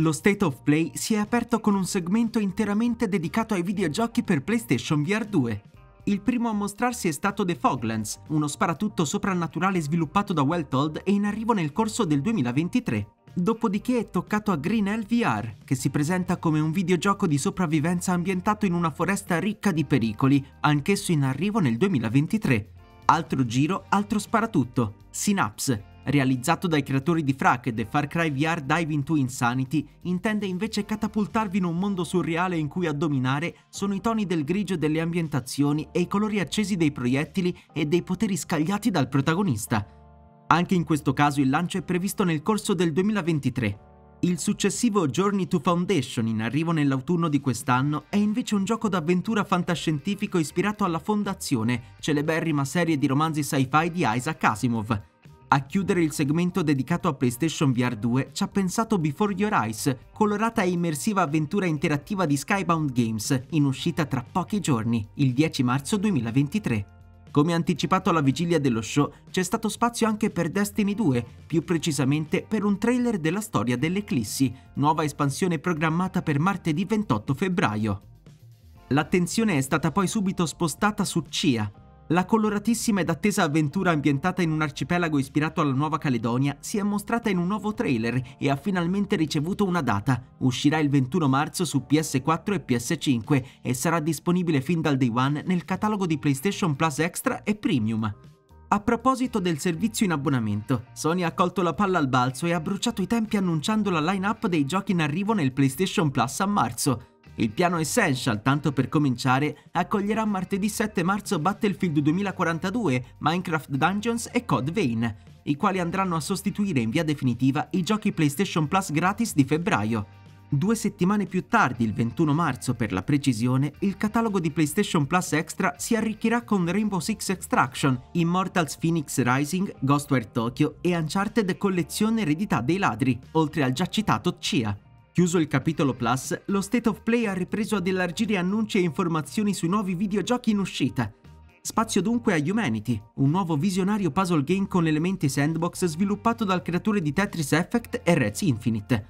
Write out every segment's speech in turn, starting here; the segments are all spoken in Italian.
Lo State of Play si è aperto con un segmento interamente dedicato ai videogiochi per PlayStation VR 2. Il primo a mostrarsi è stato The Foglands, uno sparatutto soprannaturale sviluppato da Well Told e in arrivo nel corso del 2023. Dopodiché è toccato a Green Hell VR, che si presenta come un videogioco di sopravvivenza ambientato in una foresta ricca di pericoli, anch'esso in arrivo nel 2023. Altro giro, altro sparatutto, Synapse, realizzato dai creatori di Frack e The Far Cry VR Dive into Insanity, intende invece catapultarvi in un mondo surreale in cui a dominare sono i toni del grigio delle ambientazioni e i colori accesi dei proiettili e dei poteri scagliati dal protagonista. Anche in questo caso il lancio è previsto nel corso del 2023. Il successivo Journey to Foundation, in arrivo nell'autunno di quest'anno, è invece un gioco d'avventura fantascientifico ispirato alla Fondazione, celeberrima serie di romanzi sci-fi di Isaac Asimov, a chiudere il segmento dedicato a PlayStation VR 2 ci ha pensato Before Your Eyes, colorata e immersiva avventura interattiva di Skybound Games, in uscita tra pochi giorni, il 10 marzo 2023. Come anticipato alla vigilia dello show, c'è stato spazio anche per Destiny 2, più precisamente per un trailer della storia dell'Eclissi, nuova espansione programmata per martedì 28 febbraio. L'attenzione è stata poi subito spostata su CIA, la coloratissima ed attesa avventura ambientata in un arcipelago ispirato alla Nuova Caledonia si è mostrata in un nuovo trailer e ha finalmente ricevuto una data. Uscirà il 21 marzo su PS4 e PS5 e sarà disponibile fin dal day one nel catalogo di PlayStation Plus Extra e Premium. A proposito del servizio in abbonamento, Sony ha colto la palla al balzo e ha bruciato i tempi annunciando la line-up dei giochi in arrivo nel PlayStation Plus a marzo. Il piano Essential, tanto per cominciare, accoglierà martedì 7 marzo Battlefield 2042, Minecraft Dungeons e Code Vein, i quali andranno a sostituire in via definitiva i giochi PlayStation Plus gratis di febbraio. Due settimane più tardi, il 21 marzo per la precisione, il catalogo di PlayStation Plus Extra si arricchirà con Rainbow Six Extraction, Immortals Phoenix Rising, Ghostware Tokyo e Uncharted Collezione Eredità dei Ladri, oltre al già citato CIA. Chiuso il capitolo Plus, lo State of Play ha ripreso ad elargire annunci e informazioni sui nuovi videogiochi in uscita. Spazio dunque a Humanity, un nuovo visionario puzzle game con elementi sandbox sviluppato dal creatore di Tetris Effect e Reds Infinite.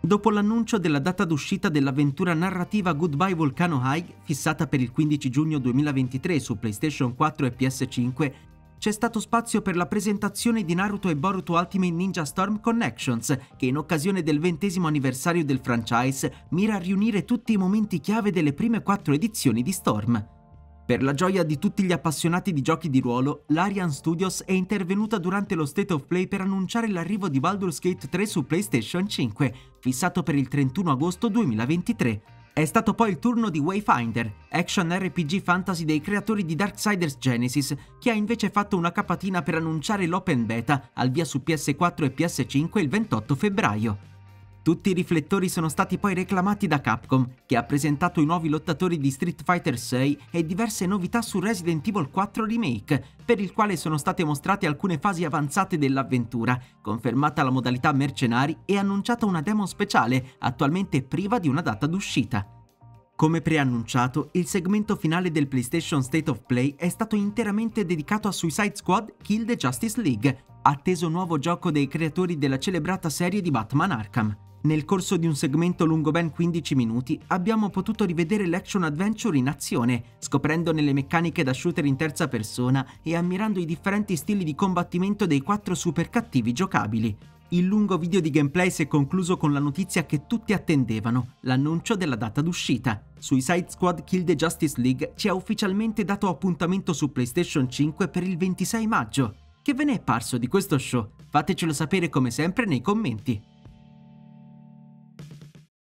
Dopo l'annuncio della data d'uscita dell'avventura narrativa Goodbye Volcano High, fissata per il 15 giugno 2023 su PlayStation 4 e PS5, c'è stato spazio per la presentazione di Naruto e Boruto Ultimate Ninja Storm Connections, che in occasione del ventesimo anniversario del franchise mira a riunire tutti i momenti chiave delle prime quattro edizioni di Storm. Per la gioia di tutti gli appassionati di giochi di ruolo, l'Arian Studios è intervenuta durante lo State of Play per annunciare l'arrivo di Baldur's Gate 3 su PlayStation 5, fissato per il 31 agosto 2023. È stato poi il turno di Wayfinder, action RPG fantasy dei creatori di Darksiders Genesis, che ha invece fatto una capatina per annunciare l'open beta al via su PS4 e PS5 il 28 febbraio. Tutti i riflettori sono stati poi reclamati da Capcom, che ha presentato i nuovi lottatori di Street Fighter 6 e diverse novità su Resident Evil 4 Remake, per il quale sono state mostrate alcune fasi avanzate dell'avventura, confermata la modalità mercenari e annunciata una demo speciale, attualmente priva di una data d'uscita. Come preannunciato, il segmento finale del PlayStation State of Play è stato interamente dedicato a Suicide Squad Kill the Justice League, atteso nuovo gioco dei creatori della celebrata serie di Batman Arkham. Nel corso di un segmento lungo ben 15 minuti abbiamo potuto rivedere l'action adventure in azione, scoprendone le meccaniche da shooter in terza persona e ammirando i differenti stili di combattimento dei quattro super cattivi giocabili. Il lungo video di gameplay si è concluso con la notizia che tutti attendevano, l'annuncio della data d'uscita. Suicide Squad Kill the Justice League ci ha ufficialmente dato appuntamento su PlayStation 5 per il 26 maggio. Che ve ne è parso di questo show? Fatecelo sapere come sempre nei commenti.